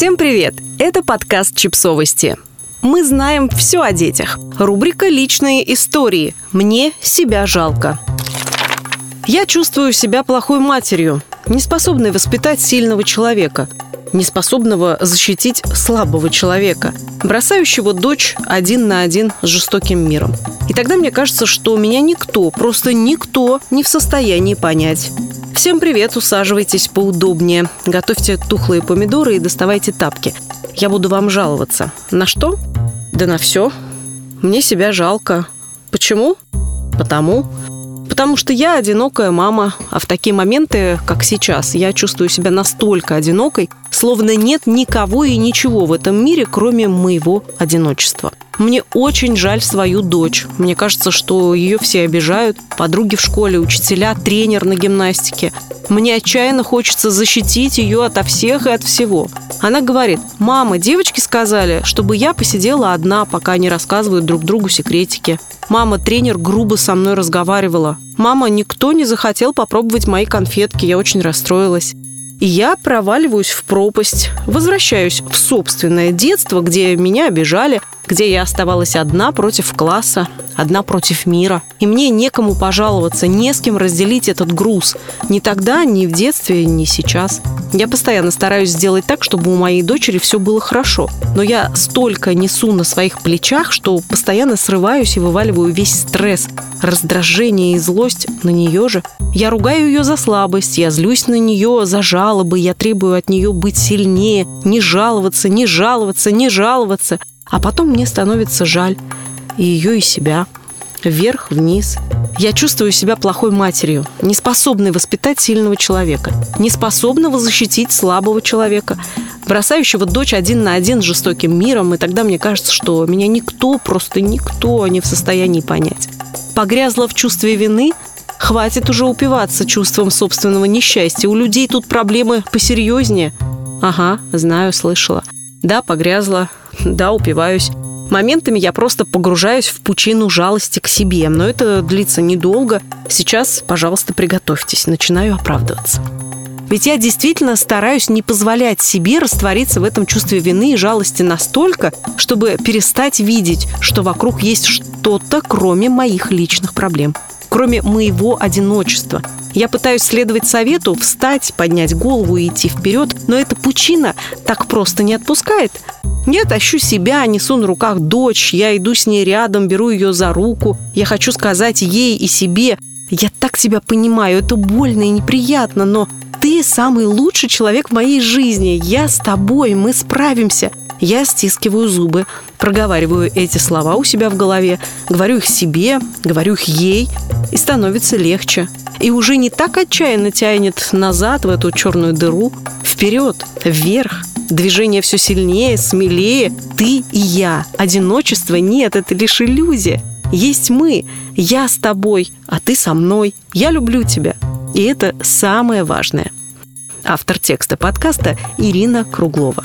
Всем привет! Это подкаст «Чипсовости». Мы знаем все о детях. Рубрика «Личные истории». Мне себя жалко. Я чувствую себя плохой матерью, неспособной воспитать сильного человека, неспособного защитить слабого человека, бросающего дочь один на один с жестоким миром. И тогда мне кажется, что меня никто, просто никто не в состоянии понять. Всем привет, усаживайтесь поудобнее. Готовьте тухлые помидоры и доставайте тапки. Я буду вам жаловаться. На что? Да на все. Мне себя жалко. Почему? Потому. Потому что я одинокая мама, а в такие моменты, как сейчас, я чувствую себя настолько одинокой, словно нет никого и ничего в этом мире, кроме моего одиночества. Мне очень жаль свою дочь. Мне кажется, что ее все обижают. Подруги в школе, учителя, тренер на гимнастике. Мне отчаянно хочется защитить ее ото всех и от всего. Она говорит, мама, девочки сказали, чтобы я посидела одна, пока они рассказывают друг другу секретики. Мама, тренер грубо со мной разговаривала. Мама, никто не захотел попробовать мои конфетки, я очень расстроилась. И я проваливаюсь в пропасть, возвращаюсь в собственное детство, где меня обижали, где я оставалась одна против класса, одна против мира. И мне некому пожаловаться, не с кем разделить этот груз. Ни тогда, ни в детстве, ни сейчас. Я постоянно стараюсь сделать так, чтобы у моей дочери все было хорошо. Но я столько несу на своих плечах, что постоянно срываюсь и вываливаю весь стресс, раздражение и злость на нее же. Я ругаю ее за слабость, я злюсь на нее за жалобы, я требую от нее быть сильнее, не жаловаться, не жаловаться, не жаловаться. А потом мне становится жаль и ее, и себя. Вверх, вниз. Я чувствую себя плохой матерью, не способной воспитать сильного человека, не способного защитить слабого человека, бросающего дочь один на один с жестоким миром, и тогда мне кажется, что меня никто, просто никто не в состоянии понять. Погрязла в чувстве вины – Хватит уже упиваться чувством собственного несчастья. У людей тут проблемы посерьезнее. Ага, знаю, слышала. Да, погрязла. Да, упиваюсь. Моментами я просто погружаюсь в пучину жалости к себе, но это длится недолго. Сейчас, пожалуйста, приготовьтесь, начинаю оправдываться. Ведь я действительно стараюсь не позволять себе раствориться в этом чувстве вины и жалости настолько, чтобы перестать видеть, что вокруг есть что-то, кроме моих личных проблем кроме моего одиночества. Я пытаюсь следовать совету, встать, поднять голову и идти вперед, но эта пучина так просто не отпускает. Я тащу себя, несу на руках дочь, я иду с ней рядом, беру ее за руку. Я хочу сказать ей и себе, я так тебя понимаю, это больно и неприятно, но ты самый лучший человек в моей жизни. Я с тобой, мы справимся. Я стискиваю зубы, проговариваю эти слова у себя в голове, говорю их себе, говорю их ей, и становится легче. И уже не так отчаянно тянет назад в эту черную дыру, вперед, вверх. Движение все сильнее, смелее. Ты и я. Одиночества нет, это лишь иллюзия. Есть мы. Я с тобой, а ты со мной. Я люблю тебя. И это самое важное. Автор текста подкаста Ирина Круглова.